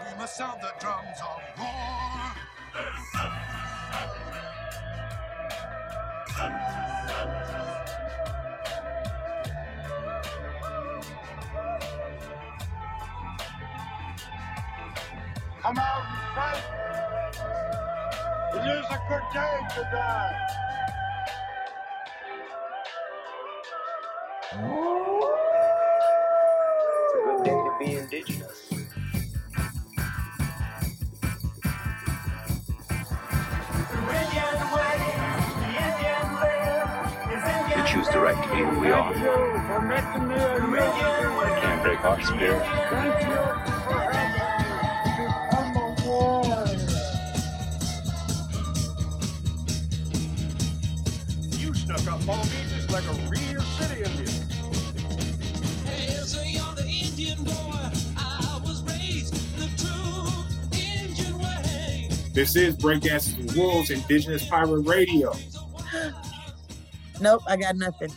We must sound the drums of war. Come out and fight. It is a good day to die. Break our spirit. You snuck up on me just like a real city Indian. As a young Indian boy, I was raised the true Indian way. This is Breakdances with Wolves, Indigenous Pirate Radio. Nope, I got nothing.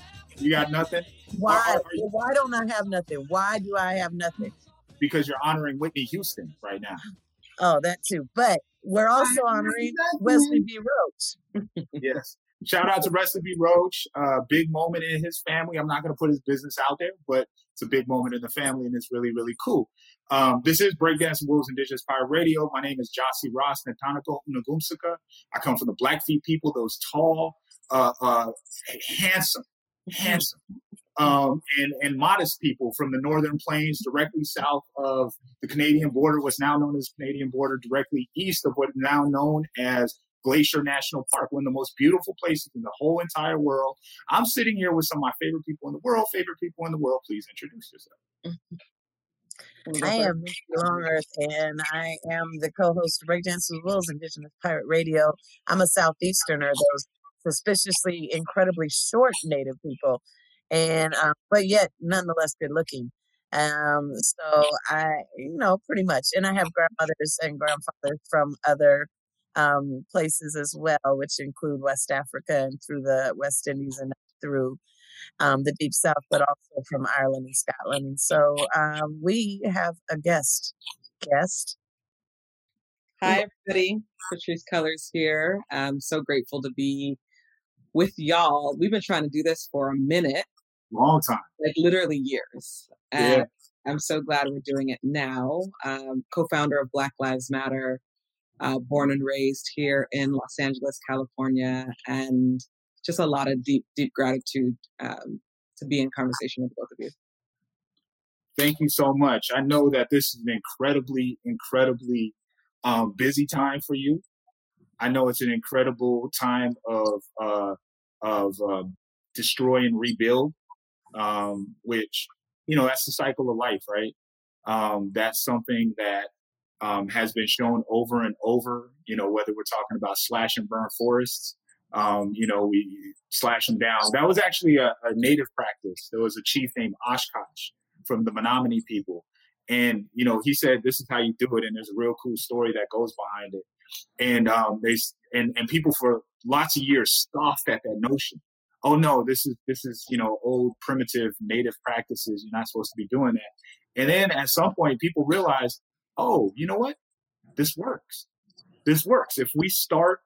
You got nothing? Why? Are- are you- Why don't I have nothing? Why do I have nothing? Because you're honoring Whitney Houston right now. Oh, that too. But we're also honoring Wesley B. Roach. Yes. Shout out to Wesley B. Roach. Uh, big moment in his family. I'm not going to put his business out there, but it's a big moment in the family, and it's really, really cool. Um, this is Breakdancing Wolves Indigenous Pirate Radio. My name is Gyasi Ross Natanako Unagumsika. I come from the Blackfeet people, those tall, uh, uh, handsome, handsome, um, and, and modest people from the northern plains directly south of the Canadian border, what's now known as Canadian border, directly east of what is now known as Glacier National Park, one of the most beautiful places in the whole entire world. I'm sitting here with some of my favorite people in the world. Favorite people in the world, please introduce yourself. I am Nikki Long Earth, and I am the co-host of Breakdance with Wolves Indigenous Pirate Radio. I'm a Southeasterner, those suspiciously incredibly short Native people, and um, but yet nonetheless good looking. Um, so I, you know, pretty much, and I have grandmothers and grandfathers from other um, places as well, which include West Africa and through the West Indies and through um, the deep south, but also from Ireland and Scotland. And so um, we have a guest. Guest. Hi, everybody. Patrisse Cullors here. I'm so grateful to be with y'all. We've been trying to do this for a minute, Long time. like literally years. Yeah. And I'm so glad we're doing it now. Um, co founder of Black Lives Matter, uh, born and raised here in Los Angeles, California, and just a lot of deep, deep gratitude um, to be in conversation with both of you. Thank you so much. I know that this is an incredibly, incredibly um, busy time for you. I know it's an incredible time of uh, of um, destroy and rebuild, um, which you know that's the cycle of life, right? Um, that's something that um, has been shown over and over. You know, whether we're talking about slash and burn forests, um, you know, we slash them down. That was actually a, a native practice. There was a chief named Oshkosh from the Menominee people. And, you know, he said, this is how you do it. And there's a real cool story that goes behind it. And, um, they, and, and people for lots of years scoffed at that notion. Oh no, this is, this is, you know, old primitive native practices. You're not supposed to be doing that. And then at some point people realized, oh, you know what? This works. This works. If we start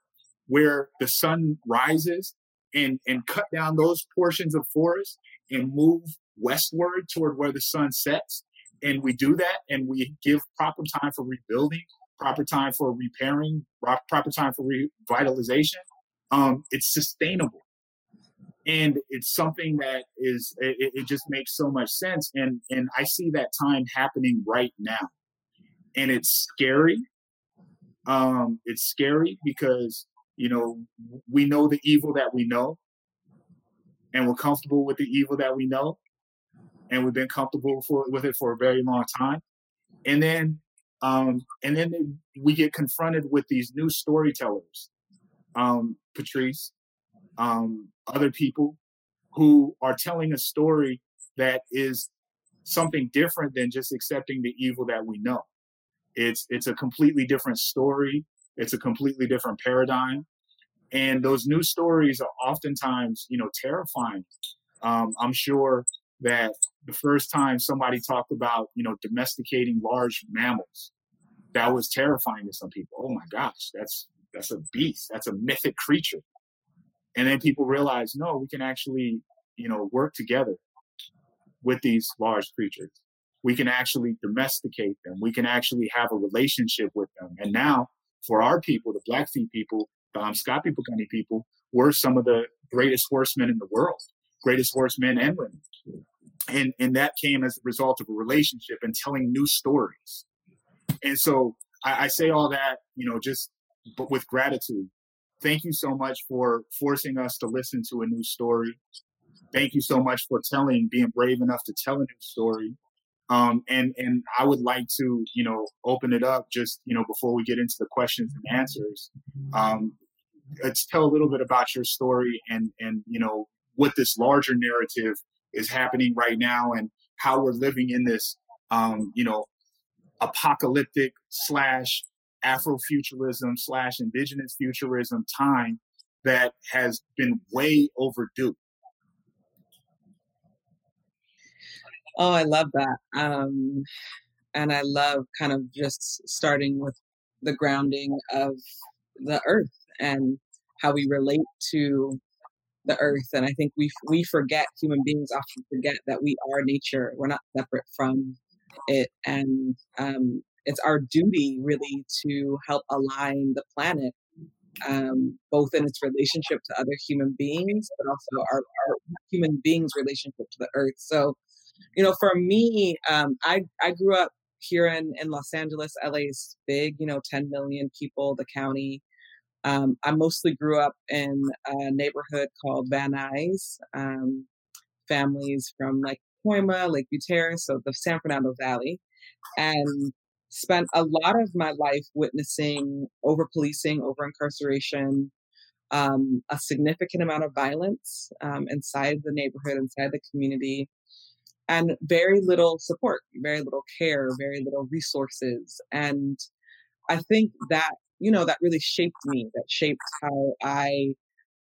where the sun rises and, and cut down those portions of forest and move westward toward where the sun sets, and we do that and we give proper time for rebuilding, proper time for repairing, proper time for revitalization, um, it's sustainable. And it's something that is, it, it just makes so much sense. And, and I see that time happening right now. And it's scary. Um, it's scary because, you know, we know the evil that we know and we're comfortable with the evil that we know and we've been comfortable for, with it for a very long time. And then, um, and then we get confronted with these new storytellers, um, Patrisse, um, other people who are telling a story that is something different than just accepting the evil that we know. It's it's a completely different story. It's a completely different paradigm, and those new stories are oftentimes, you know, terrifying. Um, I'm sure that the first time somebody talked about, you know, domesticating large mammals, that was terrifying to some people. Oh my gosh, that's that's a beast. That's a mythic creature. And then people realize, no, we can actually, you know, work together with these large creatures. We can actually domesticate them. We can actually have a relationship with them. And now, for our people, the Blackfeet people, the Amskapi people, we're some of the greatest horsemen in the world, greatest horsemen and women. And, and that came as a result of a relationship and telling new stories. And so I, I say all that, you know, just but with gratitude. Thank you so much for forcing us to listen to a new story. Thank you so much for telling, being brave enough to tell a new story. Um, and and I would like to, you know, open it up just, you know, before we get into the questions and answers. Um, let's tell a little bit about your story and and you know what this larger narrative is happening right now and how we're living in this, um, you know, apocalyptic slash Afrofuturism slash indigenous futurism time that has been way overdue. Oh, I love that. Um, and I love kind of just starting with the grounding of the earth and how we relate to the earth. And I think we we forget human beings often forget that we are nature. We're not separate from it, and um, it's our duty really to help align the planet, um, both in its relationship to other human beings, but also our, our human beings' relationship to the earth. So, you know, for me, um, I I grew up here in in Los Angeles. LA is big, you know, 10 million people, the county. Um, I mostly grew up in a neighborhood called Van Nuys. Um, families from like Pacoima, Lake View Terrace, so the San Fernando Valley, and spent a lot of my life witnessing over policing, over incarceration, um, a significant amount of violence um, inside the neighborhood, inside the community, and very little support, very little care, very little resources. And I think that, you know, that really shaped me, that shaped how I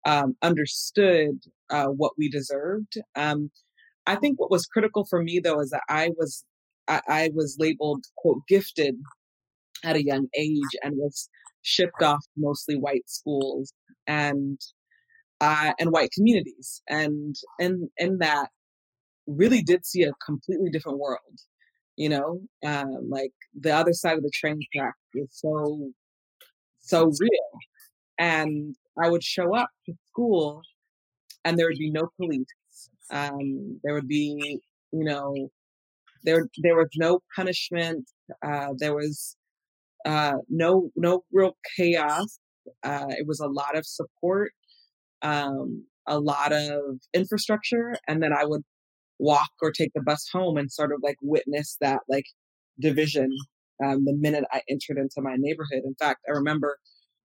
um, understood uh, what we deserved. Um, I think what was critical for me, though, is that I was I, I was labeled quote gifted at a young age and was shipped off mostly white schools and uh, and white communities and and and that really did see a completely different world you know um, like the other side of the train track is so so real and i would show up to school and there would be no police um, there would be you know there, there was no punishment. Uh, there was uh, no no real chaos. Uh, it was a lot of support, um, a lot of infrastructure, and then I would walk or take the bus home and sort of like witness that like division um, the minute I entered into my neighborhood. In fact, I remember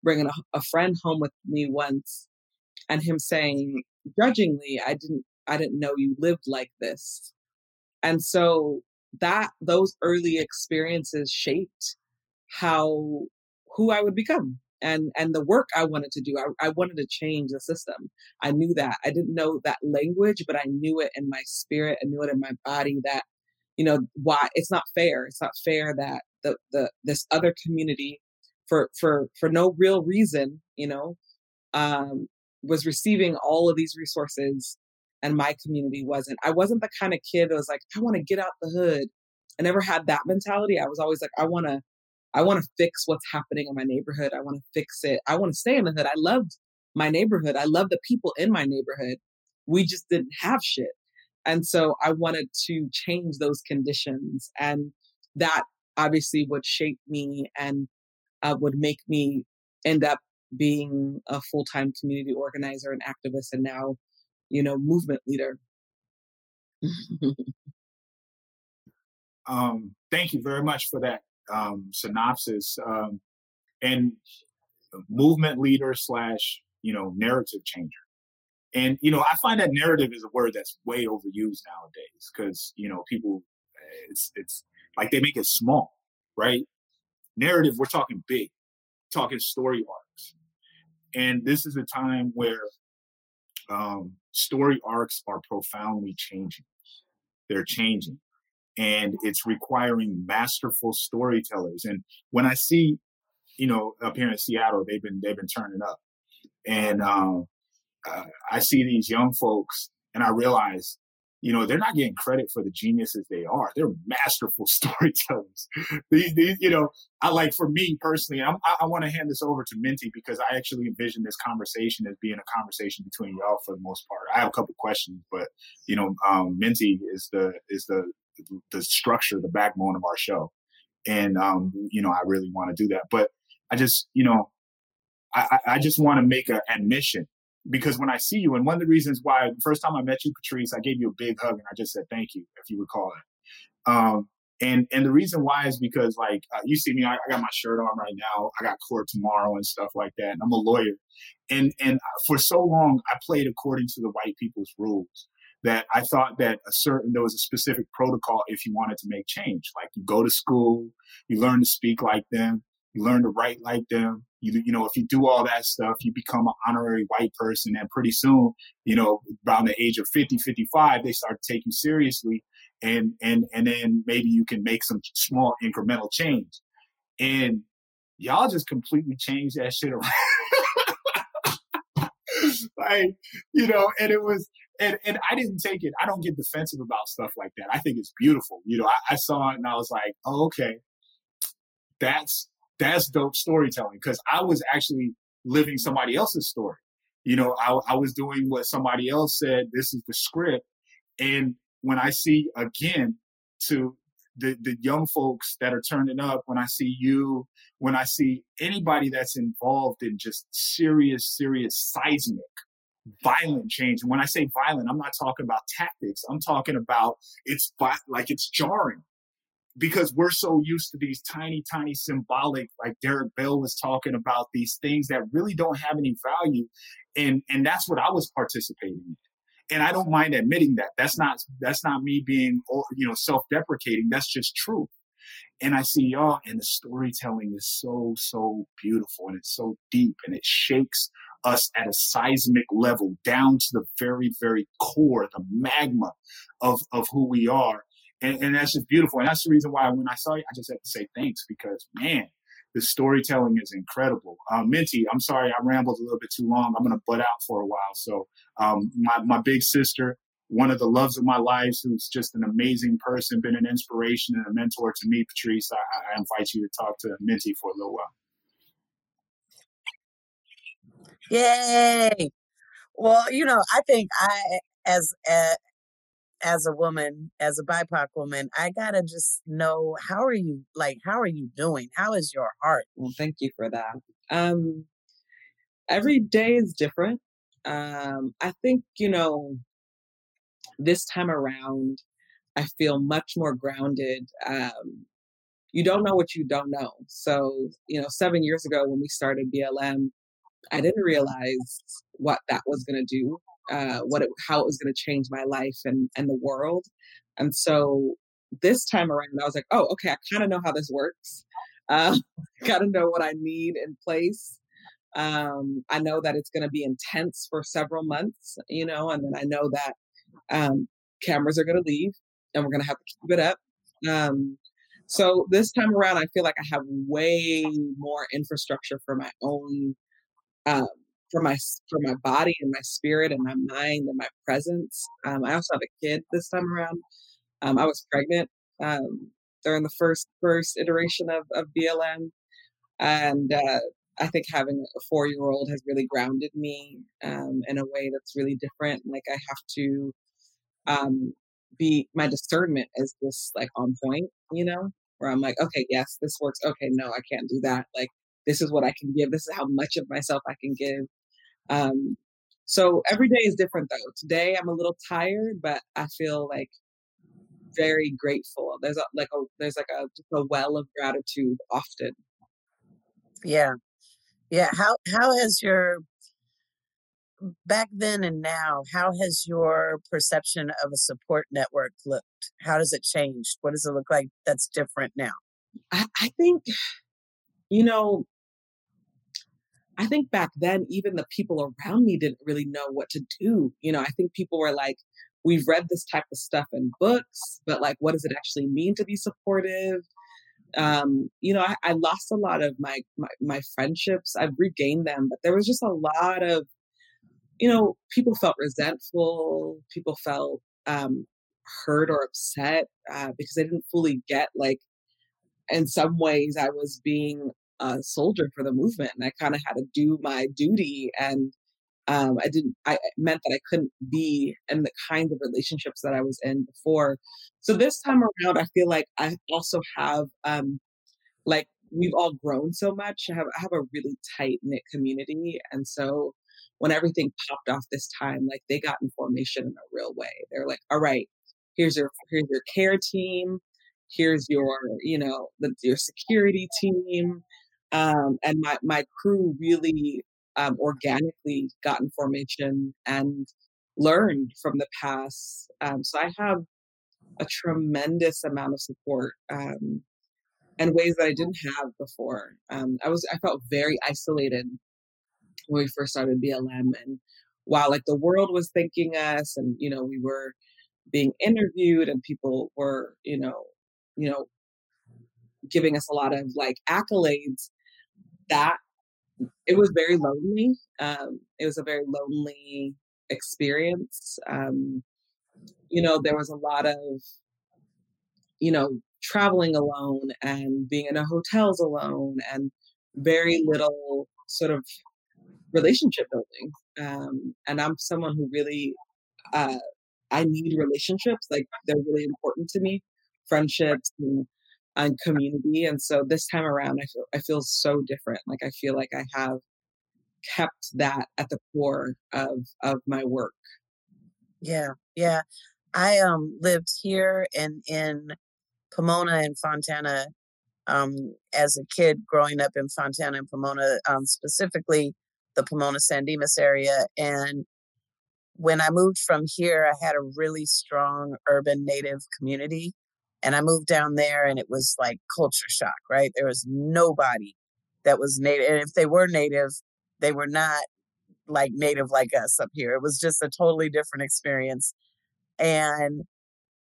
bringing a, a friend home with me once, and him saying grudgingly, "I didn't I didn't know you lived like this." And so that those early experiences shaped how who I would become and and the work I wanted to do. I, I wanted to change the system. I knew that. I didn't know that language, but I knew it in my spirit. I knew it in my body that, you know, why it's not fair. It's not fair that the the this other community for for for no real reason, you know, um, was receiving all of these resources and my community wasn't. I wasn't the kind of kid that was like, I want to get out the hood. I never had that mentality. I was always like, I want to, I want to fix what's happening in my neighborhood. I want to fix it. I want to stay in the hood. I loved my neighborhood. I love the people in my neighborhood. We just didn't have shit. And so I wanted to change those conditions. And that obviously would shape me and uh, would make me end up being a full time community organizer and activist and now you know, movement leader. um, thank you very much for that um, synopsis. Um, and movement leader slash, you know, narrative changer. And, you know, I find that narrative is a word that's way overused nowadays because, you know, people, it's, it's like they make it small, right? Narrative, we're talking big, talking story arcs. And this is a time where um, story arcs are profoundly changing. They're changing. and it's requiring masterful storytellers. And when I see, you know, up here in Seattle, they've been they've been turning up, and um, uh, I see these young folks, and I realize you know, they're not getting credit for the geniuses they are. They're masterful storytellers. these, these, you know, I like for me personally, I'm, i I, want to hand this over to Minty because I actually envision this conversation as being a conversation between y'all for the most part. I have a couple questions, but you know, um, Minty is the is the the structure, the backbone of our show, and um, you know, I really want to do that. But I just, you know, I, I just want to make an admission because when I see you, and one of the reasons why the first time I met you, Patrisse, I gave you a big hug and I just said thank you, if you recall it. Um, and and the reason why is because like uh, you see me, I, I, got my shirt on right now. I got court tomorrow and stuff like that. And I'm a lawyer, and and for so long I played according to the white people's rules. That I thought that a certain there was a specific protocol if you wanted to make change. Like you go to school, you learn to speak like them, you learn to write like them. You, you know, if you do all that stuff, you become an honorary white person. And pretty soon, you know, around the age of 50, 55, they start to take you seriously. And, and, and then maybe you can make some small incremental change. And y'all just completely changed that shit around. like, you know, and it was, and, and I didn't take it. I don't get defensive about stuff like that. I think it's beautiful. You know, I, I saw it and I was like, oh, okay, that's that's dope storytelling because I was actually living somebody else's story. You know, I, I was doing what somebody else said. This is the script. And when I see again to the, the young folks that are turning up, when I see you, when I see anybody that's involved in just serious, serious seismic, violent change. And when I say violent, I'm not talking about tactics. I'm talking about it's like it's jarring because we're so used to these tiny, tiny symbolic, like Derrick Bell was talking about these things that really don't have any value. And and that's what I was participating in. And I don't mind admitting that. That's not that's not me being you know self-deprecating. That's just true. And I see y'all, and the storytelling is so, so beautiful and it's so deep and it shakes us at a seismic level down to the very, very core, the magma of, of who we are and, and that's just beautiful. And that's the reason why when I saw you, I just had to say thanks because man, the storytelling is incredible. Um, Minty, I'm sorry I rambled a little bit too long. I'm going to butt out for a while. So um, my my big sister, one of the loves of my life, who's just an amazing person, been an inspiration and a mentor to me, Patrisse. I, I invite you to talk to Minty for a little while. Yay! Well, you know, I think I, as uh, as a woman, as a BIPOC woman, I gotta just know how are you like how are you doing? How is your heart? Well, thank you for that. Um every day is different. Um I think, you know, this time around I feel much more grounded. Um you don't know what you don't know. So, you know, 7 years ago when we started BLM, I didn't realize what that was going to do uh, what it, how it was going to change my life and and the world. And so this time around, I was like, oh, okay, I kind of know how this works. Uh, Got to know what I need in place. Um, I know that it's going to be intense for several months, you know, and then I know that um, cameras are going to leave and we're going to have to keep it up. Um, so this time around, I feel like I have way more infrastructure for my own um, for my for my body and my spirit and my mind and my presence. Um, I also have a kid this time around. Um, I was pregnant um, during the first first iteration of, of BLM, and uh, I think having a four year old has really grounded me um, in a way that's really different. Like I have to um, be my discernment is just like on point, you know, where I'm like, okay, yes, this works. Okay, no, I can't do that. Like this is what I can give. This is how much of myself I can give. Um, so every day is different though. Today I'm a little tired, but I feel like very grateful. There's a, like a there's like a a well of gratitude often. Yeah, yeah. How how has your back then and now? How has your perception of a support network looked? How does it change? What does it look like that's different now? I, I think, you know, I think back then, even the people around me didn't really know what to do. You know, I think people were like, we've read this type of stuff in books, but like, what does it actually mean to be supportive? Um, you know, I, I lost a lot of my, my my friendships. I've regained them, but there was just a lot of, you know, people felt resentful. People felt um, hurt or upset uh, because they didn't fully get like. In some ways, I was being a soldier for the movement, and I kind of had to do my duty and um, I didn't, I meant that I couldn't be in the kinds of relationships that I was in before. So this time around, I feel like I also have, um, like, we've all grown so much. I have, I have a really tight knit community. And so when everything popped off this time, like, they got in formation in a real way. They're like, all right, here's your, here's your care team. Here's your, you know, the, your security team. Um, and my, my crew really um, organically gotten formation and learned from the past. Um, so I have a tremendous amount of support um, and ways that I didn't have before. Um, I was I felt very isolated when we first started BLM, and while like the world was thanking us, and you know we were being interviewed, and people were you know you know giving us a lot of like accolades. That it was very lonely. Um, it was a very lonely experience. Um, you know, there was a lot of, you know, traveling alone and being in a hotels alone and very little sort of relationship building. Um, and I'm someone who really, uh, I need relationships. Like they're really important to me, friendships and and community. And so this time around, I feel I feel so different. Like I feel like I have kept that at the core of of my work. Yeah, yeah. I um lived here and in Pomona and Fontana um as a kid growing up in Fontana and Pomona, um specifically the Pomona San Dimas area. And when I moved from here, I had a really strong urban native community. And I moved down there and it was like culture shock, right? There was nobody that was native. And if they were native, they were not like native like us up here. It was just a totally different experience. And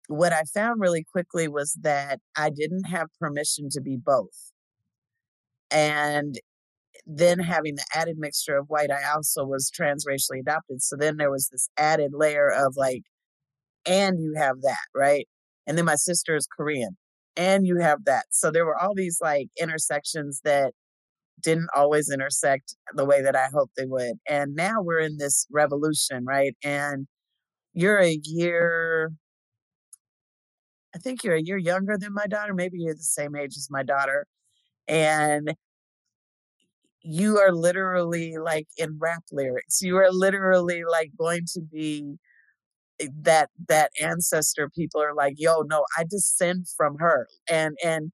what I found really quickly was that I didn't have permission to be both. And then having the added mixture of white, I also was transracially adopted. So then there was this added layer of like, and you have that, right? And then my sister is Korean, and you have that. So there were all these like intersections that didn't always intersect the way that I hoped they would. And now we're in this revolution, right? And you're a year, I think you're a year younger than my daughter. Maybe you're the same age as my daughter. And you are literally like in rap lyrics. You are literally like going to be Eh, that that ancestor people are like yo no i descend from her and and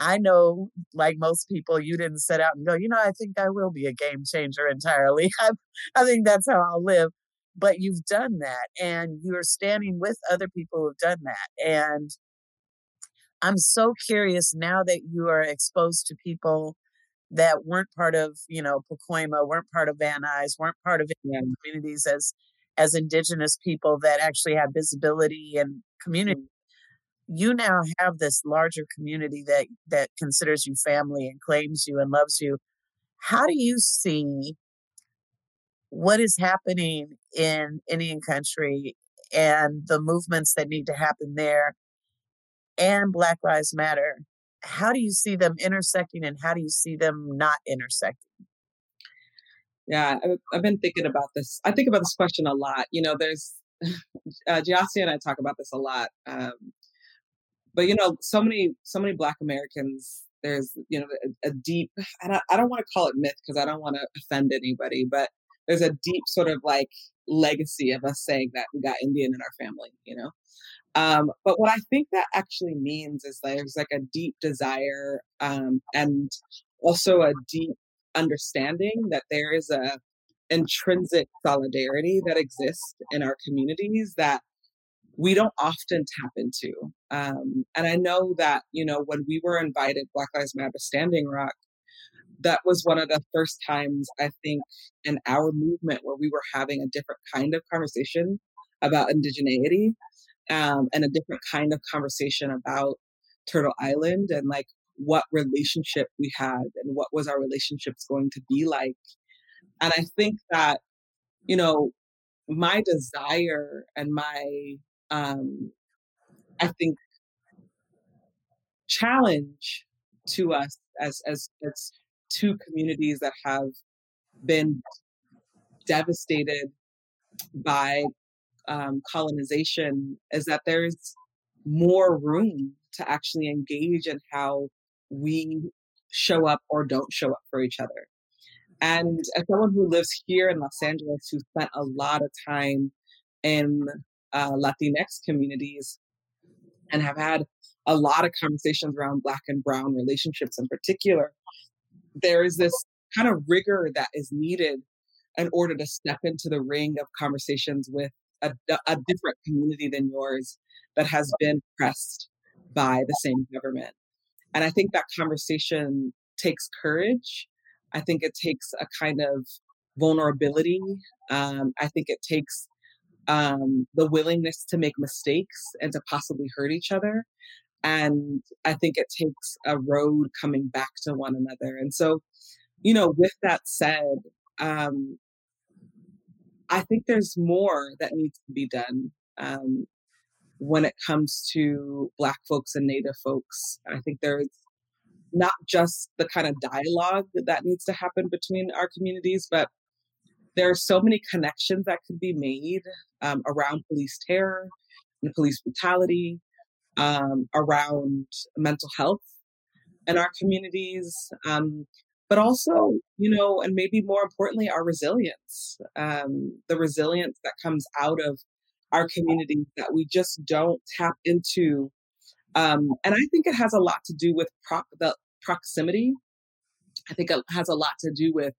I know, like most people, you didn't set out and go, you know, I think I will be a game changer entirely. I, I think that's how I'll live. But you've done that and you're standing with other people who've done that. And I'm so curious now that you are exposed to people that weren't part of, you know, Pacoima, weren't part of Van Nuys, weren't part of Yeah. communities as as indigenous people that actually have visibility and community. Mm. You now have this larger community that that considers you family and claims you and loves you. How do you see what is happening in indian country and the movements that need to happen there and black lives matter? How do you see them intersecting and how do you see them not intersecting Yeah, I've been thinking about this. I think about this question a lot. You know, there's uh, and I talk about this a lot. Um, but you know, so many, so many Black Americans. There's, you know, a, a deep. I don't, I don't want to call it myth because I don't want to offend anybody, but there's a deep sort of like legacy of us saying that we got Indian in our family. You know, um, but what I think that actually means is there's like a deep desire um, and also a deep understanding that there is a intrinsic solidarity that exists in our communities that we don't often tap into. Um, and I know that, you know, when we were invited, Black Lives Matter Standing Rock, that was one of the first times I think in our movement where we were having a different kind of conversation about indigeneity um, and a different kind of conversation about Turtle Island and like what relationship we had and what was our relationships going to be like. And I think that, you know, my desire and my, um, I think, challenge to us as, as, as two communities that have been devastated by um, colonization is that there's more room to actually engage in how we show up or don't show up for each other. And as someone who lives here in Los Angeles, who spent a lot of time in uh, Latinx communities and have had a lot of conversations around Black and Brown relationships in particular, there is this kind of rigor that is needed in order to step into the ring of conversations with a, a different community than yours that has been pressed by the same government. And I think that conversation takes courage. I think it takes a kind of vulnerability. Um, I think it takes um, the willingness to make mistakes and to possibly hurt each other. And I think it takes a road coming back to one another. And so, you know, with that said, um, I think there's more that needs to be done um, when it comes to Black folks and Native folks. I think there's not just the kind of dialogue that needs to happen between our communities, but there are so many connections that could be made um, around police terror and police brutality, um, around mental health in our communities, um, but also, you know, and maybe more importantly, our resilience, um, the resilience that comes out of our communities that we just don't tap into. Um, and I think it has a lot to do with pro- the proximity. I think it has a lot to do with,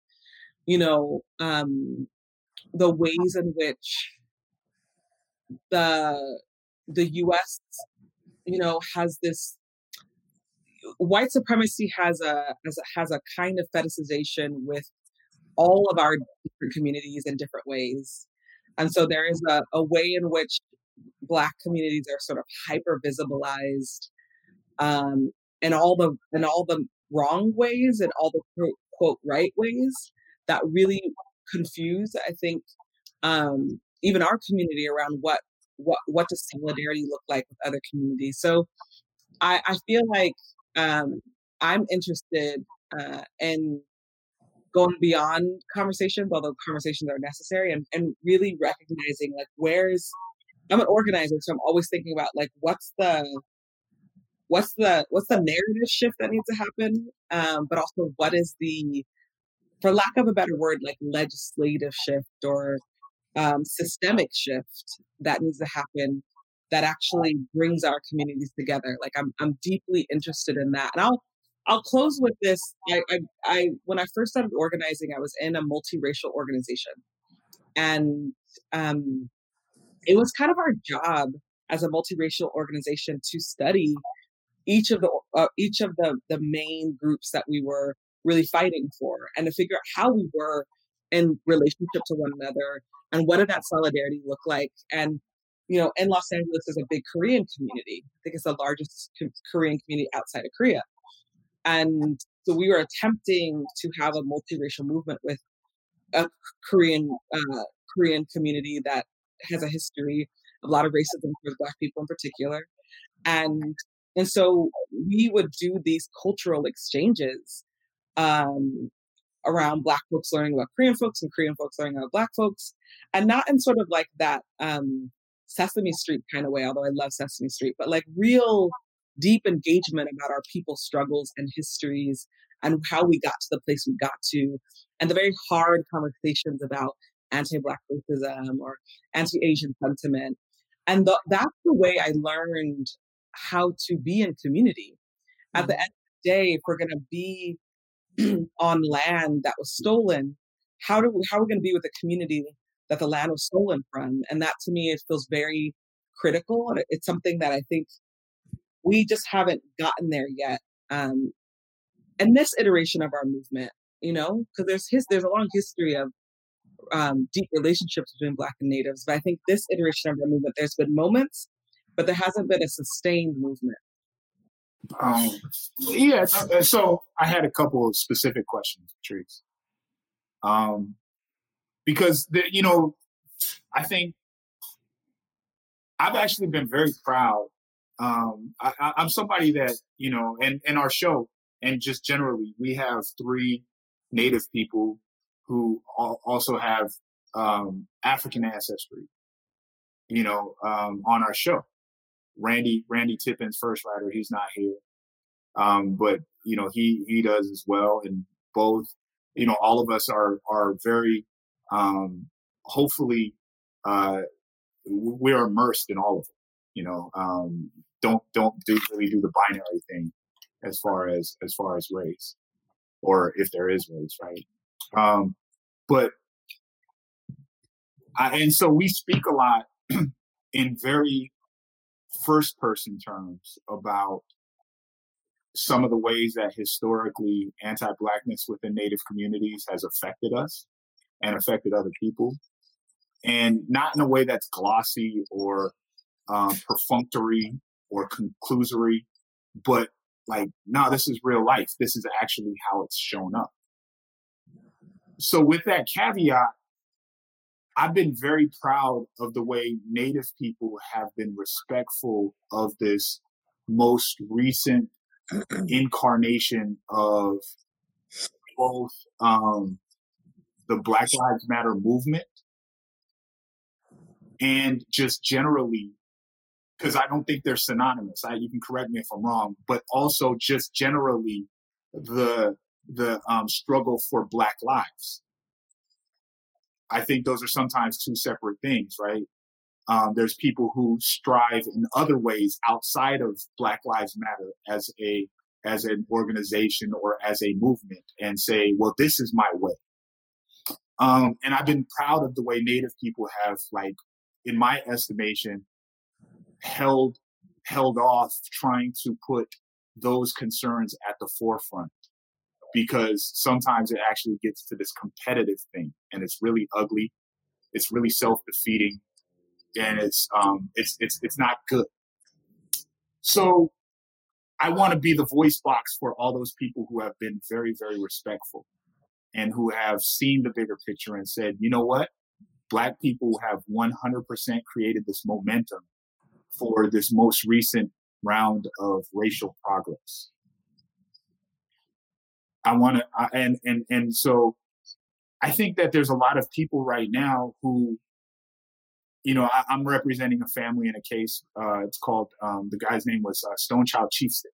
you know, um, the ways in which the the U.S. you know has this white supremacy has a has a, has a kind of fetishization with all of our different communities in different ways. And so there is a, a way in which Black communities are sort of hyper visibilized um, in all the in all the wrong ways and all the quote, quote right ways that really confuse, I think, um, even our community around what what what does solidarity look like with other communities. So I, I feel like um, I'm interested uh, in going beyond conversations, although conversations are necessary, and, and really recognizing like where's I'm an organizer, so I'm always thinking about like what's the what's the what's the narrative shift that needs to happen, um, but also what is the for lack of a better word, like legislative shift or um, systemic shift that needs to happen that actually brings our communities together. Like I'm I'm deeply interested in that. And I'll I'll close with this. I, I, I when I first started organizing, I was in a multiracial organization, and um, it was kind of our job as a multiracial organization to study each of the uh, each of the the main groups that we were really fighting for, and to figure out how we were in relationship to one another, and what did that solidarity look like, and you know, in Los Angeles is a big Korean community. I think it's the largest Korean community outside of Korea. And so we were attempting to have a multiracial movement with a Korean uh, Korean community that has a history of a lot of racism towards Black people in particular, and and so we would do these cultural exchanges um, around Black folks learning about Korean folks and Korean folks learning about Black folks, and not in sort of like that um, Sesame Street kind of way, although I love Sesame Street, but like real deep engagement about our people's struggles and histories and how we got to the place we got to, and the very hard conversations about anti Black racism or anti Asian sentiment. And the, that's the way I learned how to be in community. At the mm-hmm. end of the day, if we're going to be on land that was stolen, how do we, how are we going to be with a community that the land was stolen from. And that to me, it feels very critical. It's something that I think we just haven't gotten there yet. Um, and this iteration of our movement, you know, because there's his, there's a long history of um, deep relationships between Black and Natives. But I think this iteration of the movement, there's been moments, but there hasn't been a sustained movement. Um, yeah, uh, so I had a couple of specific questions, Patrisse. Um, because the, you know, I think I've actually been very proud. Um, I, am somebody that you know, and and our show, and just generally, we have three Native people who also have um, African ancestry. You know, um, on our show, Randy Randy Tippins, first writer, he's not here, um, but you know he he does as well, and both you know all of us are are very um, hopefully uh, we're immersed in all of it. You know, um, don't don't do really do the binary thing as far as as far as race, or if there is race, right? Um, but I, and so we speak a lot in very first person terms about some of the ways that historically anti-blackness within native communities has affected us and affected other people and not in a way that's glossy or um, perfunctory or conclusory but like no this is real life. This is actually how it's shown up. So with that caveat I've been very proud of the way Native people have been respectful of this most recent incarnation of both um, the Black Lives Matter movement and just generally, because I don't think they're synonymous. I, you can correct me if I'm wrong, but also just generally the the um, struggle for Black lives. I think those are sometimes two separate things, right? Um, there's people who strive in other ways outside of Black Lives Matter as a as an organization or as a movement and say, well, this is my way. Um, and I've been proud of the way Native people have, like, in my estimation, held held off trying to put those concerns at the forefront because sometimes it actually gets to this competitive thing and it's really ugly it's really self-defeating and it's um it's it's it's not good. So i want to be the voice box for all those people who have been very very respectful and who have seen the bigger picture and said you know what? Black people have 100% created this momentum for this most recent round of racial progress I want to, and and and so I think that there's a lot of people right now who, you know, I, am representing a family in a case. Uh, it's called um, the guy's name was uh, Stonechild Chiefstick,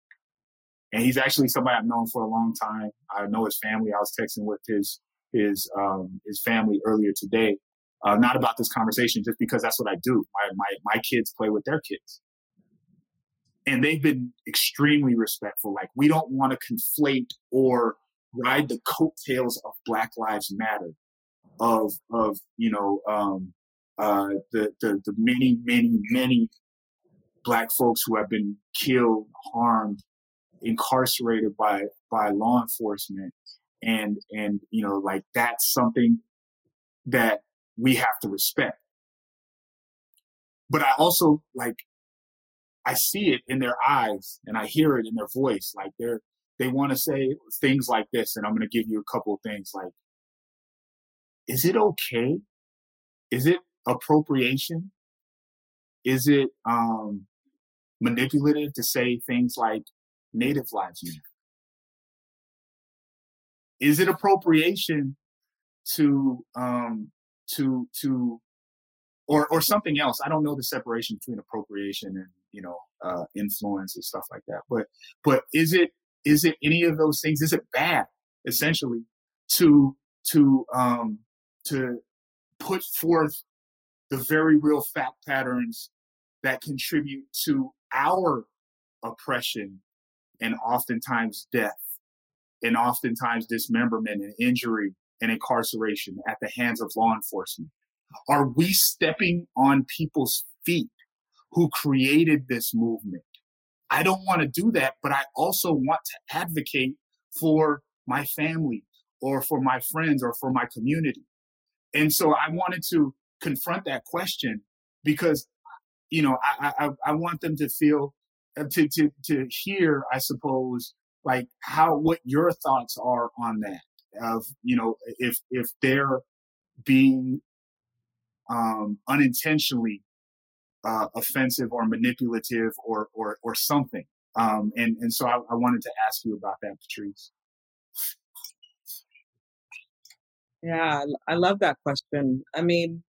and he's actually somebody I've known for a long time. I know his family. I was texting with his his um, his family earlier today. Uh, not about this conversation, just because that's what I do. My my my kids play with their kids, and they've been extremely respectful. Like we don't want to conflate or ride the coattails of Black Lives Matter, of of you know um, uh, the, the the many many many black folks who have been killed, harmed, incarcerated by by law enforcement, and and you know like that's something that we have to respect. But I also like I see it in their eyes and I hear it in their voice. Like they're, they want to say things like this. And I'm going to give you a couple of things like, is it okay? Is it appropriation? Is it, um, manipulative to say things like native lives matter? Is it appropriation to, um, to, to, or, or something else? I don't know the separation between appropriation and you know, uh, influence and stuff like that. But but is it is it any of those things? Is it bad essentially to to um, to put forth the very real fact patterns that contribute to our oppression and oftentimes death and oftentimes dismemberment and injury and incarceration at the hands of law enforcement? Are we stepping on people's feet who created this movement. I don't want to do that, but I also want to advocate for my family or for my friends or for my community. and so I wanted to confront that question because, you know, I, I, I want them to feel, uh, to, to, to hear, I suppose, like how, what your thoughts are on that of, you know, if, if they're being um, unintentionally uh, offensive or manipulative or, or, or something. Um, and, and so I, I wanted to ask you about that, Patrisse. Yeah, I love that question. I mean,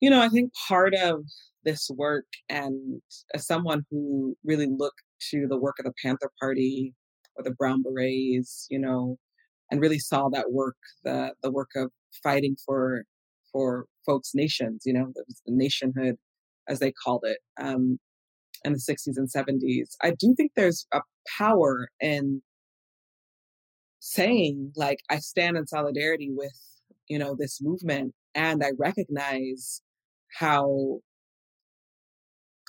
you know, I think part of this work, and as someone who really looked to the work of the Panther Party or the Brown Berets, you know, and really saw that work, the the work of fighting for for folks' nations, you know, the nationhood, as they called it, um, in the 60s and 70s. I do think there's a power in saying like i stand in solidarity with you know this movement and i recognize how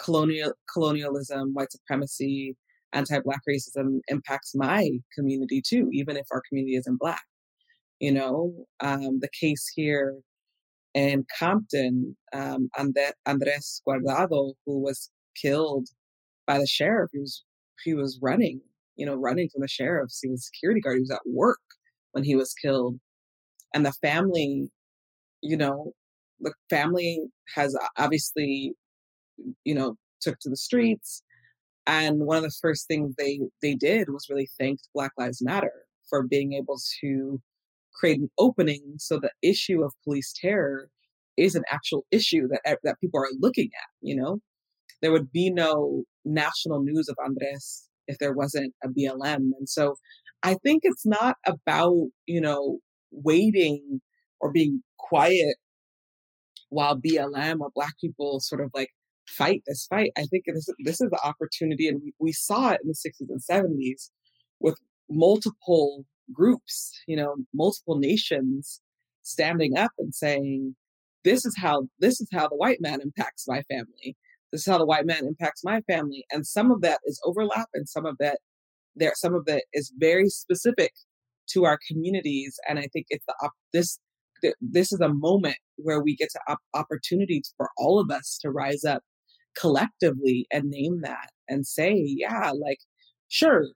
colonial colonialism white supremacy anti-black racism impacts my community too even if our community isn't black you know um, the case here in compton um, andres guardado who was killed by the sheriff he was he was running you know, running from the sheriff's. He was a security guard. He was at work when he was killed. And the family, you know, the family has obviously, you know, took to the streets. And one of the first things they they did was really thank Black Lives Matter for being able to create an opening so the issue of police terror is an actual issue that that people are looking at. You know, there would be no national news of Andres if there wasn't a BLM. And so I think it's not about, you know, waiting or being quiet while BLM or Black people sort of like fight this fight. I think this, this is the opportunity, and we, we saw it in the 60s and 70s with multiple groups, you know, multiple nations standing up and saying, this is how this is how the white man impacts my family this is how the white man impacts my family and some of that is overlap and some of that there some of that is very specific to our communities and i think it's the this this is a moment where we get to op- opportunities for all of us to rise up collectively and name that and say yeah like sure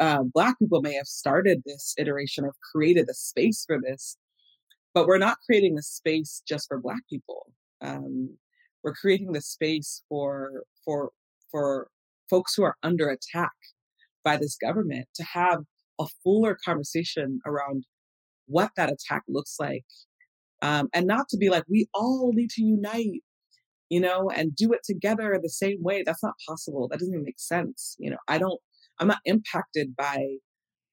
uh, black people may have started this iteration or created a space for this but we're not creating a space just for black people. Um, we're creating the space for for for folks who are under attack by this government to have a fuller conversation around what that attack looks like. Um, and not to be like we all need to unite you know and do it together the same way that's not possible that doesn't even make sense you know i don't i'm not impacted by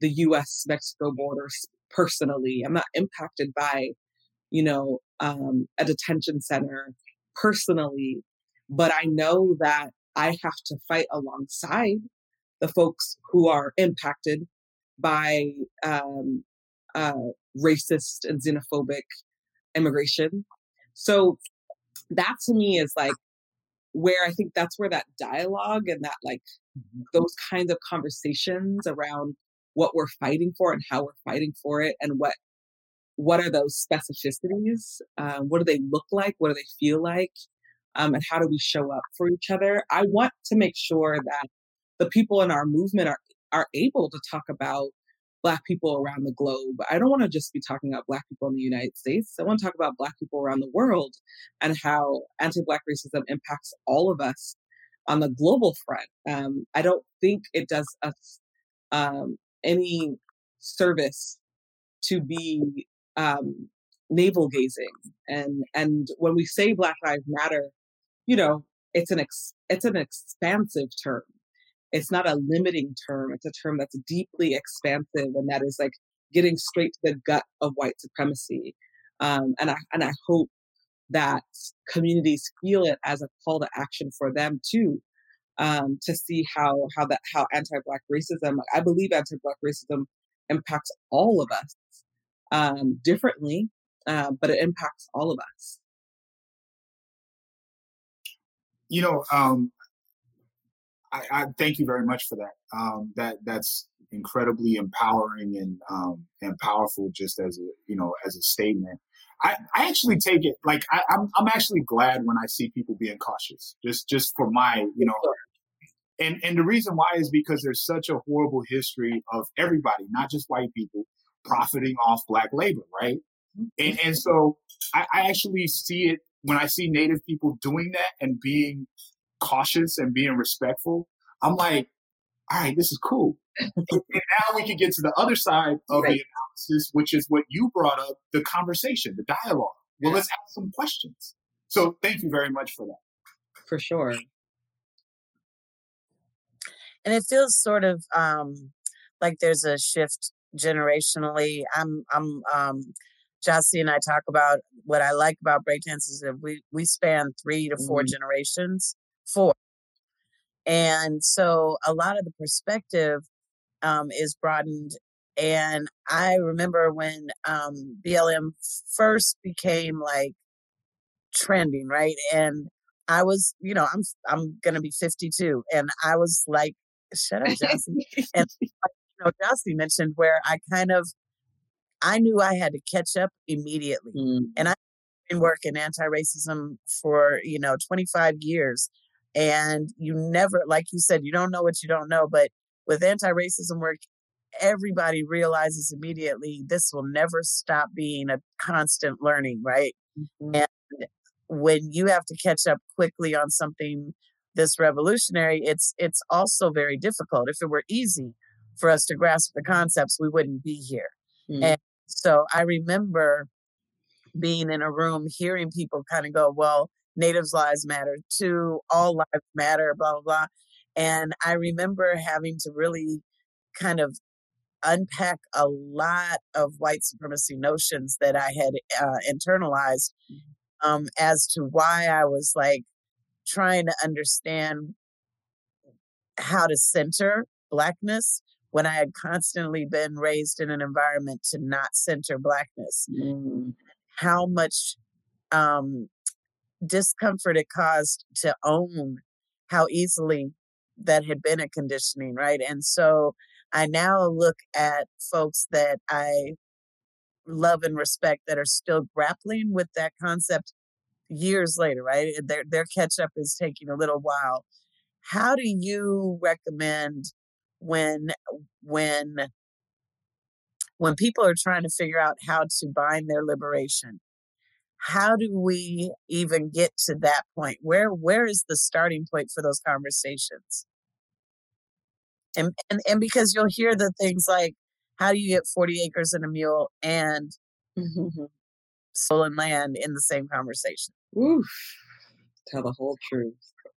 the us mexico border personally i'm not impacted by you know um, a detention center personally, but I know that I have to fight alongside the folks who are impacted by um, uh, racist and xenophobic immigration. So that to me is like where I think that's where that dialogue and that like mm-hmm. those kinds of conversations around what we're fighting for and how we're fighting for it and what what are those specificities? Um, what do they look like? What do they feel like? Um, and how do we show up for each other? I want to make sure that the people in our movement are are able to talk about Black people around the globe. I don't want to just be talking about Black people in the United States. I want to talk about Black people around the world and how anti Black racism impacts all of us on the global front. Um, I don't think it does us um, any service to be um, navel gazing. And and when we say Black Lives Matter, you know, it's an ex- it's an expansive term. It's not a limiting term. It's a term that's deeply expansive, and that is like getting straight to the gut of white supremacy. Um, and I and I hope that communities feel it as a call to action for them too, um, to see how how that how anti-black racism. I believe anti-black racism impacts all of us um, differently, uh, but it impacts all of us. You know, um, I, I, thank you very much for that. Um, that that's incredibly empowering and um, and powerful, just as a you know as a statement. I, I actually take it like I, I'm I'm actually glad when I see people being cautious. Just just for my you know and and the reason why is because there's such a horrible history of everybody, not just white people, profiting off black labor, right? And and so I, I actually see it when I see native people doing that and being cautious and being respectful. I'm like, all right, this is cool. and now we can get to the other side of Right. the analysis, which is what you brought up, the conversation, the dialogue. Well, let's ask some questions. So thank you very much for that. For sure. and it feels sort of um like there's a shift generationally i'm i'm um Gyasi and I talk about what I like about breakdance is that we we span three to 4 Mhm. generations, four, and so a lot of the perspective um, is broadened. And I remember when um, BLM first became like trending, right? And I was, you know, I'm I'm gonna be 52, and I was like, shut up, Gyasi. and you know, Gyasi mentioned where I kind of I knew I had to catch up immediately. Mm. And I've been working anti-racism for, you know, 25 years. And you never, like you said, you don't know what you don't know. But with anti-racism work, everybody realizes immediately this will never stop being a constant learning, right? Mhm. And when you have to catch up quickly on something this revolutionary, it's it's also very difficult. If it were easy for us to grasp the concepts, we wouldn't be here. Mm. And so I remember being in a room hearing people kind of go, well, natives' lives matter too, all lives matter, blah, blah, blah. And I remember having to really kind of unpack a lot of white supremacy notions that I had uh, internalized um, as to why I was like trying to understand how to center blackness when I had constantly been raised in an environment to not center blackness. Mm. How much um, discomfort it caused to own how easily that had been a conditioning, right? And so I now look at folks that I love and respect that are still grappling with that concept years later, right? Their their catch up is taking a little while. How do you recommend when when when people are trying to figure out how to bind their liberation? How do we even get to that point? Where where is the starting point for those conversations? And and, and because you'll hear the things like, how do you get 40 acres and a mule and Mhm. stolen land in the same conversation? Oof. Tell the whole truth.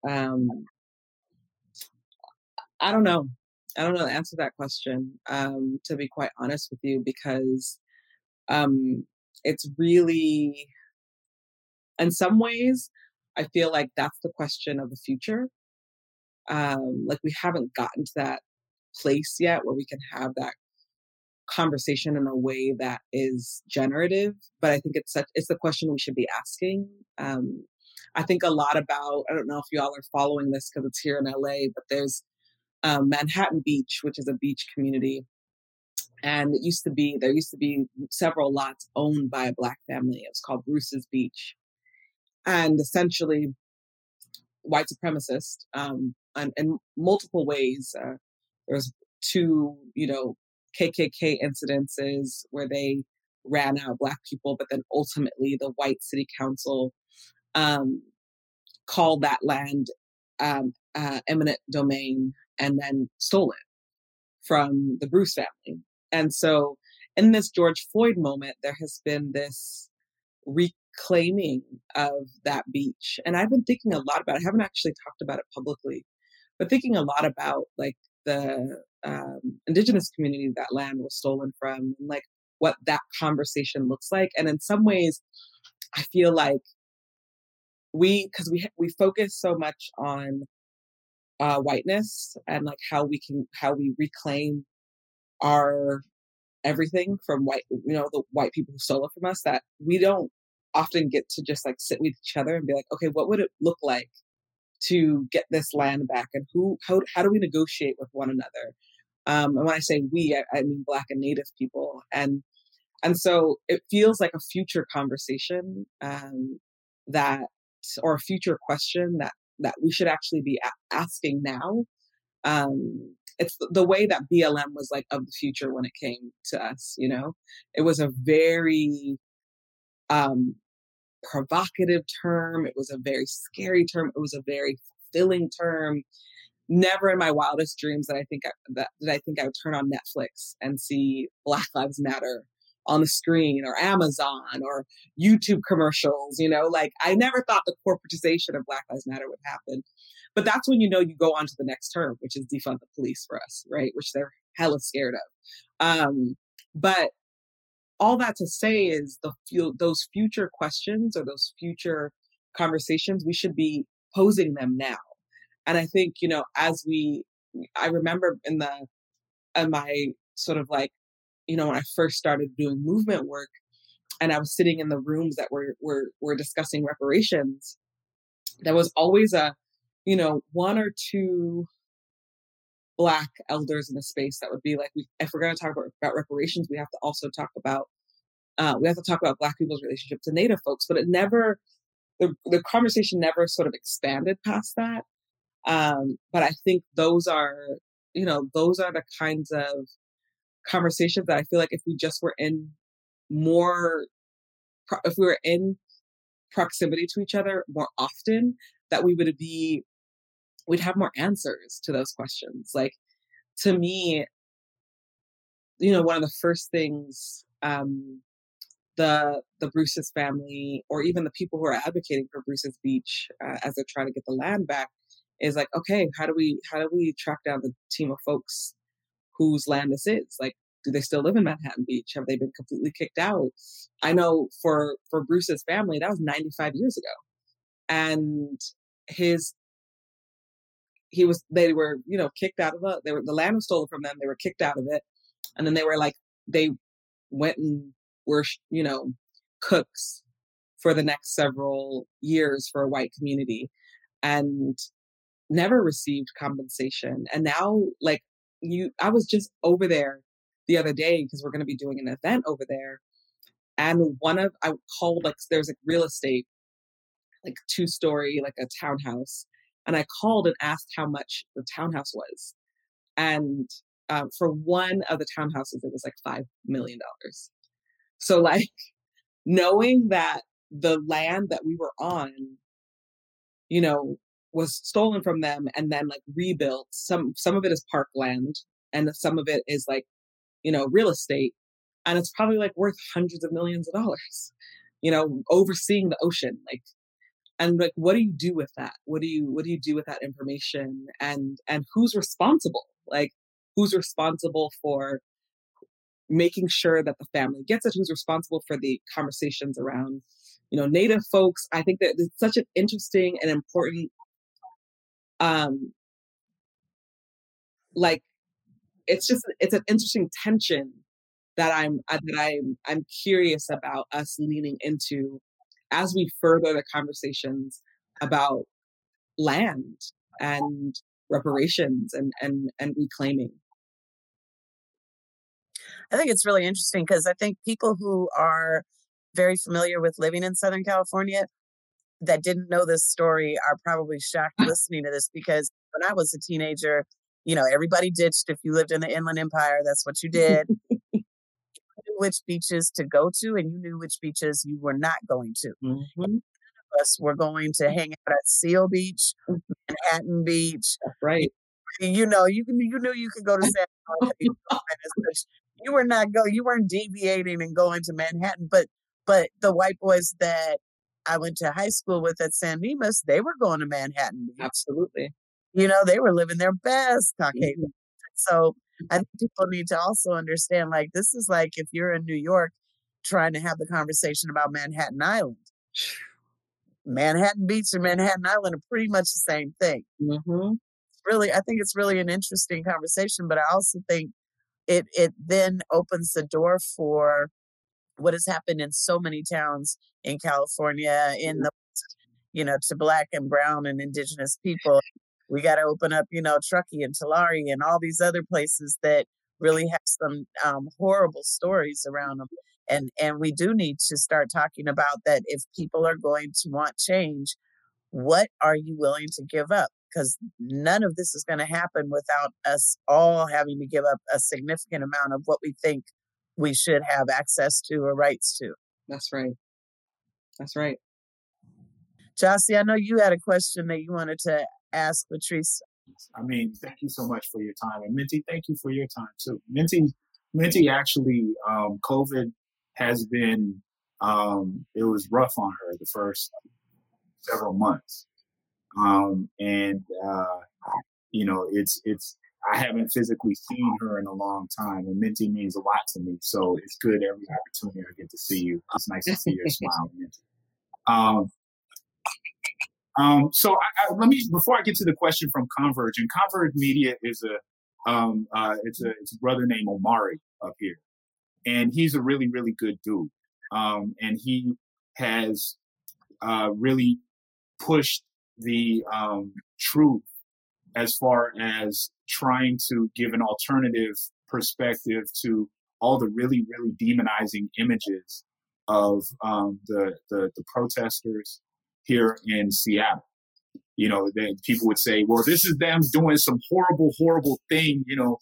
Um, I don't know. I don't know the answer to that question, um, to be quite honest with you, because um, it's really, in some ways, I feel like that's the question of the future. Um, like we haven't gotten to that place yet where we can have that conversation in a way that is generative but i think it's such it's the question we should be asking. Um i think a lot about i don't know if y'all are following this because it's here in la but there's um, manhattan beach which is a beach community and it used to be there used to be several lots owned by a black family. It was called bruce's beach and essentially white supremacist um and in multiple ways uh, there was two you know KKK incidences where they ran out black people, but then ultimately the white city council um, called that land um, uh, eminent domain and then stole it from the Bruce family. And so in this George Floyd moment, there has been this reclaiming of that beach. And I've been thinking a lot about it. I haven't actually talked about it publicly, but thinking a lot about like the um, indigenous community that land was stolen from and like what that conversation looks like and in some ways i feel like we because we we focus so much on uh, whiteness and like how we can how we reclaim our everything from white you know the white people who stole it from us that we don't often get to just like sit with each other and be like okay what would it look like to get this land back and who how, how do we negotiate with one another um, and when i say we I, I mean black and native people and and so it feels like a future conversation um, that, or a future question that that we should actually be a- asking now. Um, it's the, the way that BLM was like of the future when it came to us. You know, it was a very um, provocative term. It was a very scary term. It was a very fulfilling term. Never in my wildest dreams that I think I, that, that I think I would turn on Netflix and see Black Lives Matter on the screen or Amazon or YouTube commercials. You know, like I never thought the corporatization of Black Lives Matter would happen. But that's when you know you go on to the next term, which is defund the police for us, right? Which they're hella scared of. Um, but all that to say is the those future questions or those future conversations, we should be posing them now. And I think, you know, as we, I remember in the, in my sort of like, you know, when I first started doing movement work and I was sitting in the rooms that were, were, were discussing reparations, there was always a, you know, one or two black elders in the space that would be like, we, if we're going to talk about, about reparations, we have to also talk about, uh, we have to talk about black people's relationship to native folks, but it never, the, the conversation never sort of expanded past that. Um, but I think those are, you know, those are the kinds of conversations that I feel like if we just were in more, if we were in proximity to each other more often, that we would be we'd have more answers to those questions. Like to me, you know, one of the first things um, the the Bruce's family, or even the people who are advocating for Bruce's Beach uh, as they're trying to get the land back, is like, okay, how do we how do we track down the team of folks whose land this is? Like, do they still live in Manhattan Beach? Have they been completely kicked out? I know for for Bruce's family, that was 95 years ago, and his he was they were you know kicked out of the they were the land was stolen from them they were kicked out of it. And then they were like they went and were you know cooks for the next several years for a white community and never received compensation. And now like you i was just over there the other day because we're going to be doing an event over there. And one of i called like there's like real estate like two story like a townhouse and I called and asked how much the townhouse was. And um, for one of the townhouses, it was like $5 million. So, like, knowing that the land that we were on, you know, was stolen from them and then like rebuilt. Some some of it is parkland and some of it is like, you know, real estate. And it's probably like worth hundreds of millions of dollars, you know, overseeing the ocean. Like and like what do you do with that? What do you what do you do with that information? And and who's responsible? Like who's responsible for making sure that the family gets it? Who's responsible for the conversations around you know native folks? I think that it's such an interesting and important um like it's just it's an interesting tension that i'm uh, that i'm i'm curious about us leaning into as we further the conversations about land and reparations and and and reclaiming I think it's really interesting because I think people who are very familiar with living in Southern California that didn't know this story are probably shocked listening to this because when I was a teenager, you know, everybody ditched if you lived in the Inland Empire, that's what you did. Which beaches to go to and you knew which beaches you were not going to. mm-hmm. Us were going to hang out at Seal Beach, Manhattan Beach. right You know, you can you knew you could go to San Francisco, you were not go you weren't deviating and going to Manhattan. But but the white boys that I went to high school with at San Dimas, they were going to Manhattan Beach. absolutely You know, they were living their best Caucasian. Mhm. So I think people need to also understand like this is like if you're in New York trying to have the conversation about Manhattan Island. Manhattan Beach and Manhattan Island are pretty much the same thing. mm-hmm. Really I think it's really an interesting conversation, but I also think it it then opens the door for what has happened in so many towns in California in the you know to black and brown and indigenous people we got to open up you know truckee and tulare and all these other places that really have some um, horrible stories around them and and we do need to start talking about that if people are going to want change what are you willing to give up because none of this is going to happen without us all having to give up a significant amount of what we think we should have access to or rights to That's right. That's right. Gyasi, I know you had a question that you wanted to ask Patrisse. I mean, thank you so much for your time. And Minty, thank you for your time too. Minty, Minty actually, um, COVID has been, um, it was rough on her the first several months. Um, and, uh, you know, it's, it's, I haven't physically seen her in a long time, and Minty means a lot to me. So it's good every opportunity I get to see you. It's nice to see your smile, Minty. Um, um, so I, I, let me before I get to the question from Converge, and Converge Media is a um, uh, it's a it's a brother named Omari up here, and he's a really really good dude, um, and he has uh, really pushed the um, truth as far as trying to give an alternative perspective to all the really really demonizing images of um, the, the the protesters here in Seattle. You know, then people would say, well, this is them doing some horrible, horrible thing, you know,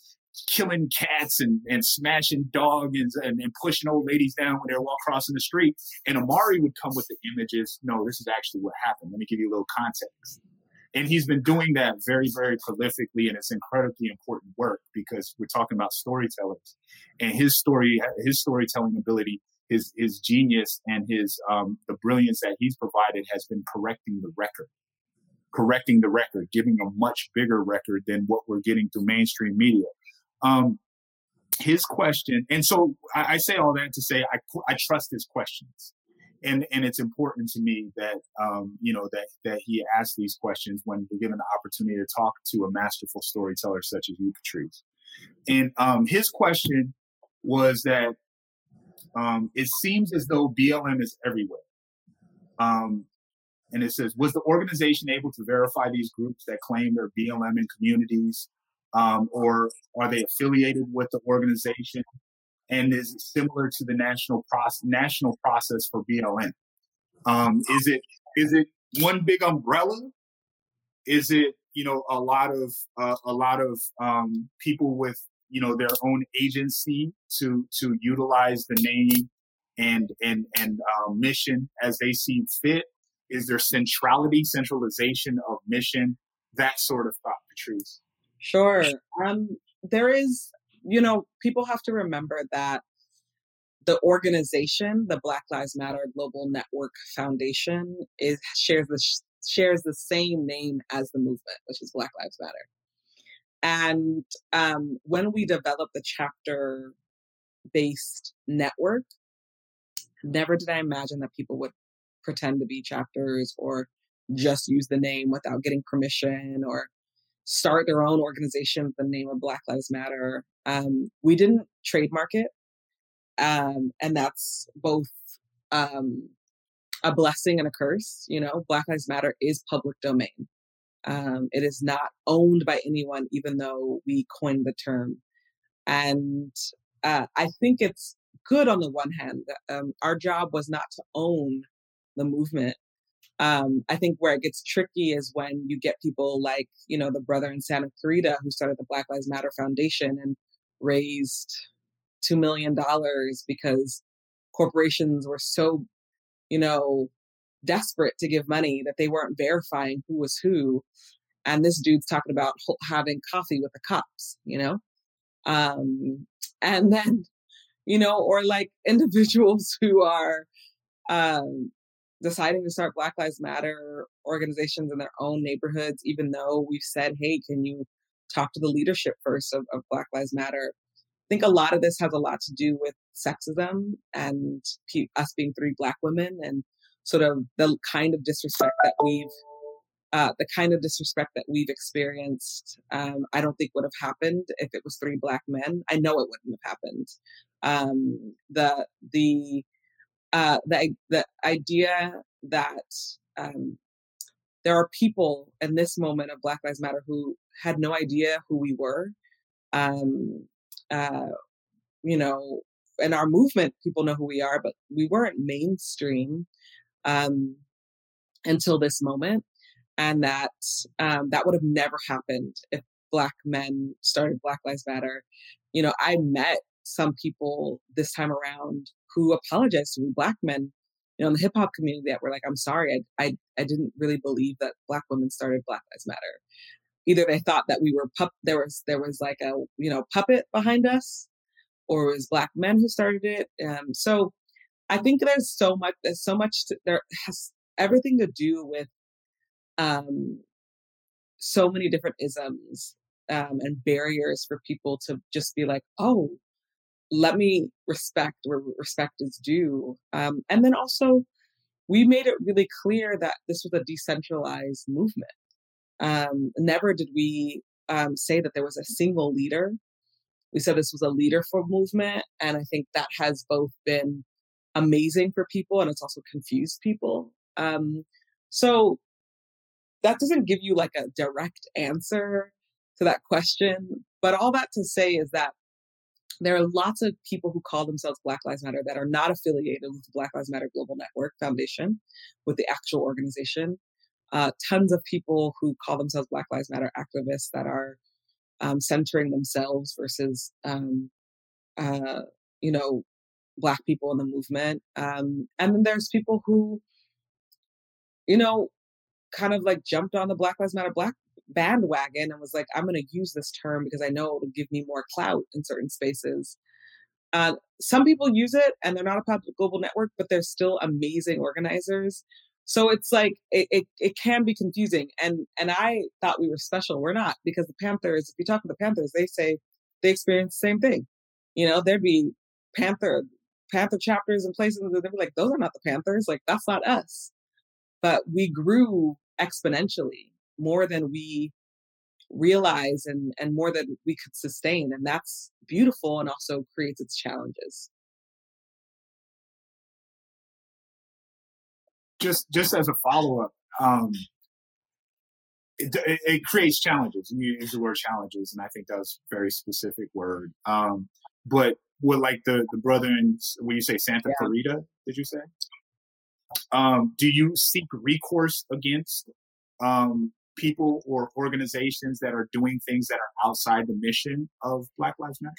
killing cats and, and smashing dogs and, and, pushing old ladies down when they're walking crossing the street. And Omari would come with the images. No, this is actually what happened. Let me give you a little context. And he's been doing that very, very prolifically, and it's incredibly important work because we're talking about storytellers, and his story, his storytelling ability his his genius and his um, the brilliance that he's provided has been correcting the record, correcting the record, giving a much bigger record than what we're getting through mainstream media. Um, his question, and so I, I, say all that to say I I trust his questions, and and it's important to me that um, you know that that he asks these questions when we're given the opportunity to talk to a masterful storyteller such as you, Patrisse. And um, his question was that um, it seems as though BLM is everywhere. Um, and it says, was the organization able to verify these groups that claim they're BLM in communities? Um, or are they affiliated with the organization? And is it similar to the national process, national process for BLM? Um, is it is it one big umbrella? Is it you know a lot of uh, a lot of um, people with you know their own agency to to utilize the name and and and uh, mission as they see fit? Is there centrality, centralization of mission, that sort of thought, Patrisse? Sure. Um, there is, you know, people have to remember that the organization, the Black Lives Matter Global Network Foundation, is shares the shares the same name as the movement, which is Black Lives Matter. And um, when we developed the chapter based network, never did I imagine that people would pretend to be chapters or just use the name without getting permission or start their own organization with the name of Black Lives Matter. Um, we didn't trademark it. Um, and that's both um, a blessing and a curse. You know, Black Lives Matter is public domain. Um, it is not owned by anyone, even though we coined the term. And uh, I think it's good on the one hand. Um, our job was not to own the movement. Um, I think where it gets tricky is when you get people like, you know, the brother in Santa Clarita who started the Black Lives Matter Foundation and raised $2 million because corporations were so, you know, desperate to give money that they weren't verifying who was who. And this dude's talking about having coffee with the cops, you know? Um, and then, you know, or like individuals who are um, deciding to start Black Lives Matter organizations in their own neighborhoods, even though we've said, hey, can you talk to the leadership first of, of Black Lives Matter? I think a lot of this has a lot to do with sexism and us being three Black women and sort of the kind of disrespect that we've uh, the kind of disrespect that we've experienced, um, I don't think would have happened if it was three black men. I know it wouldn't have happened. Um, the the uh, the the idea that um, there are people in this moment of Black Lives Matter who had no idea who we were, um, uh, you know, in our movement, people know who we are, but we weren't mainstream um, until this moment, and that um, that would have never happened if Black men started Black Lives Matter. You know, I met some people this time around who apologized to me, Black men, you know, in the hip hop community that were like, "I'm sorry, I, I I didn't really believe that Black women started Black Lives Matter." Either they thought that we were pup, there was there was like a you know puppet behind us, or it was black men who started it. Um, so I think there's so much, there's so much, to, there has everything to do with um, so many different isms um, and barriers for people to just be like, oh, let me respect where respect is due. Um, and then also, we made it really clear that this was a decentralized movement. Um, never did we um, say that there was a single leader we said this was a leaderful movement. And I think that has both been amazing for people and it's also confused people. Um, so that doesn't give you like a direct answer to that question. But all that to say is that there are lots of people who call themselves Black Lives Matter that are not affiliated with the Black Lives Matter Global Network Foundation, with the actual organization. Uh, tons of people who call themselves Black Lives Matter activists that are um, centering themselves versus, um, uh, you know, Black people in the movement. Um, and then there's people who, you know, kind of like jumped on the Black Lives Matter Black bandwagon and was like, I'm going to use this term because I know it'll give me more clout in certain spaces. Uh, some people use it and they're not a part of the global network, but they're still amazing organizers so it's like it, it, it can be confusing. And and I thought we were special. We're not because the Panthers, if you talk to the Panthers, they say they experience the same thing. You know, there'd be Panther Panther chapters and places and they'd be like, those are not the Panthers, like that's not us. But we grew exponentially more than we realize and and more than we could sustain. And that's beautiful and also creates its challenges. just just as a follow up, um, it, it, it, creates challenges. You use the word challenges, and I think that was a very specific word. Um, but with like the the brother in when you say Santa yeah. Clarita, did you say? Um, do you seek recourse against um, people or organizations that are doing things that are outside the mission of Black Lives Matter?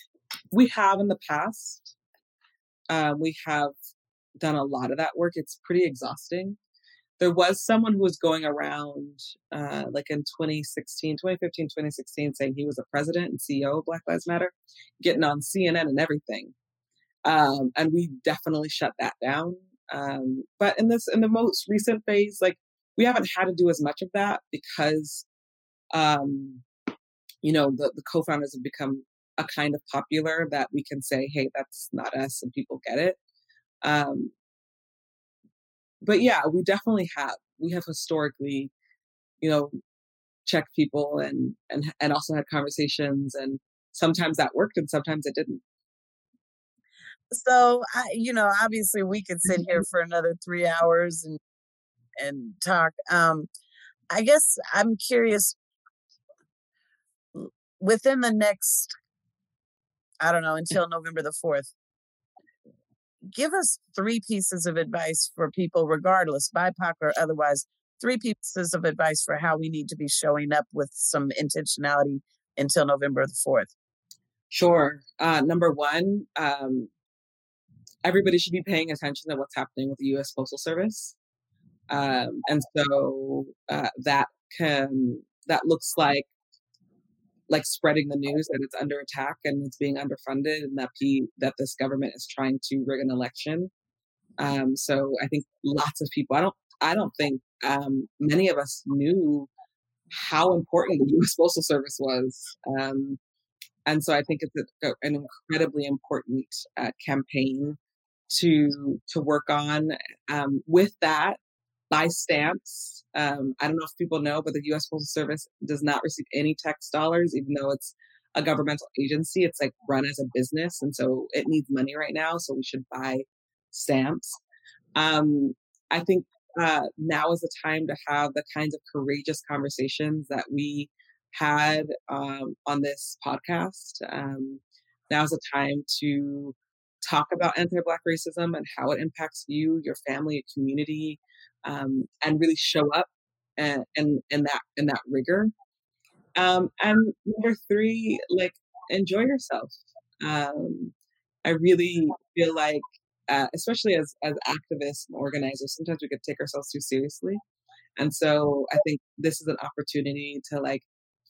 We have in the past. Um, we have done a lot of that work. It's pretty exhausting. There was someone who was going around uh, like in 2016, 2015, 2016, saying he was a president and CEO of Black Lives Matter, getting on CNN and everything. Um, and we definitely shut that down. Um, but in this, in the most recent phase, like we haven't had to do as much of that because, um, you know, the, the co-founders have become a kind of popular that we can say, hey, that's not us, and people get it. Um, but yeah, we definitely have. We have historically, you know, checked people and and and also had conversations, and sometimes that worked, and sometimes it didn't. So I, you know, obviously we could sit here mm-hmm. for another three hours and and talk. Um, I guess I'm curious within the next, I don't know, until November the fourth give us three pieces of advice for people, regardless, BIPOC or otherwise, three pieces of advice for how we need to be showing up with some intentionality until November the 4th. Sure. Uh, number one, um, everybody should be paying attention to what's happening with the U.S. Postal Service. Um, and so uh, that can that looks like like spreading the news that it's under attack and it's being underfunded and that he that this government is trying to rig an election. Um, so I think lots of people. I don't. I don't think um, many of us knew how important the U.S. Postal Service was. Um, and so I think it's a, an incredibly important uh, campaign to to work on. Um, with that, buy stamps. Um, I don't know if people know, but the U.S. Postal Service does not receive any tax dollars, even though it's a governmental agency. It's like run as a business, and so it needs money right now. So we should buy stamps. Um, I think uh, now is the time to have the kinds of courageous conversations that we had um, on this podcast. Um, now is the time to talk about anti-black racism and how it impacts you, your family, community, um, and really show up and in that in that rigor. Um, and number three, like enjoy yourself. Um, I really feel like, uh, especially as as activists and organizers, sometimes we could take ourselves too seriously. And so I think this is an opportunity to like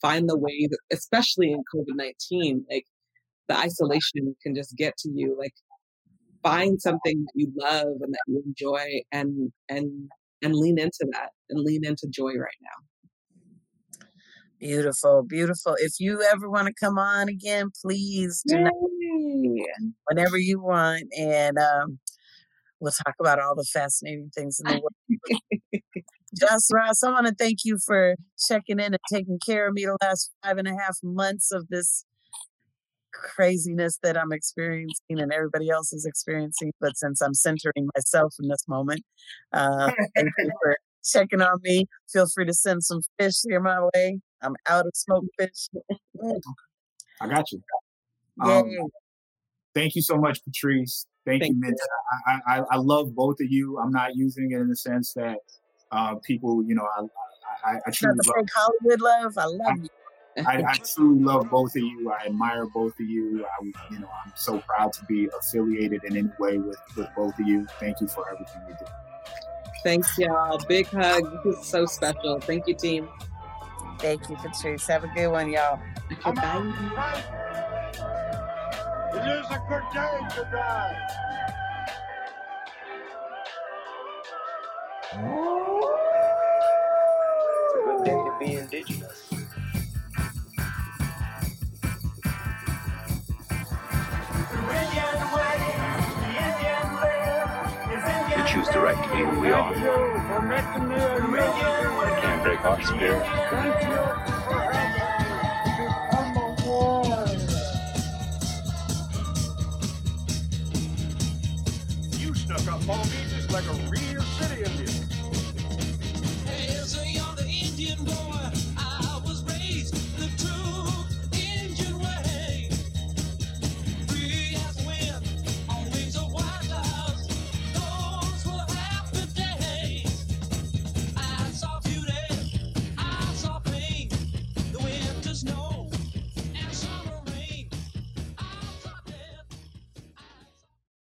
find the way that, especially in COVID 19, like the isolation can just get to you. Like find something that you love and that you enjoy and, and, and lean into that and lean into joy right now. Beautiful, beautiful. If you ever want to come on again, please do whenever you want. And um, we'll talk about all the fascinating things in the world. Gyasi Ross, I want to thank you for checking in and taking care of me the last five and a half months of this craziness that I'm experiencing and everybody else is experiencing. But since I'm centering myself in this moment, uh, thank you for checking on me. Feel free to send some fish here my way. I'm out of smoked fish. I got you. Um, thank you so much, Patrisse. Thank, Thank you, Minty. I, I, I love both of you. I'm not using it in the sense that uh, people, you know, I, I, I Not truly love, Hollywood love. I love you. I, I truly love both of you. I admire both of you. I, you know, I'm so proud to be affiliated in any way with, with both of you. Thank you for everything you do. Thanks, y'all. Big hug. This is so special. Thank you, team. Thank you, Patrisse. Have a good one, y'all. Okay, I'm bye. It is a good day to die. It's a good day to be indigenous. We choose directly who we are. Can't break our spirit. You stuck up on me just like a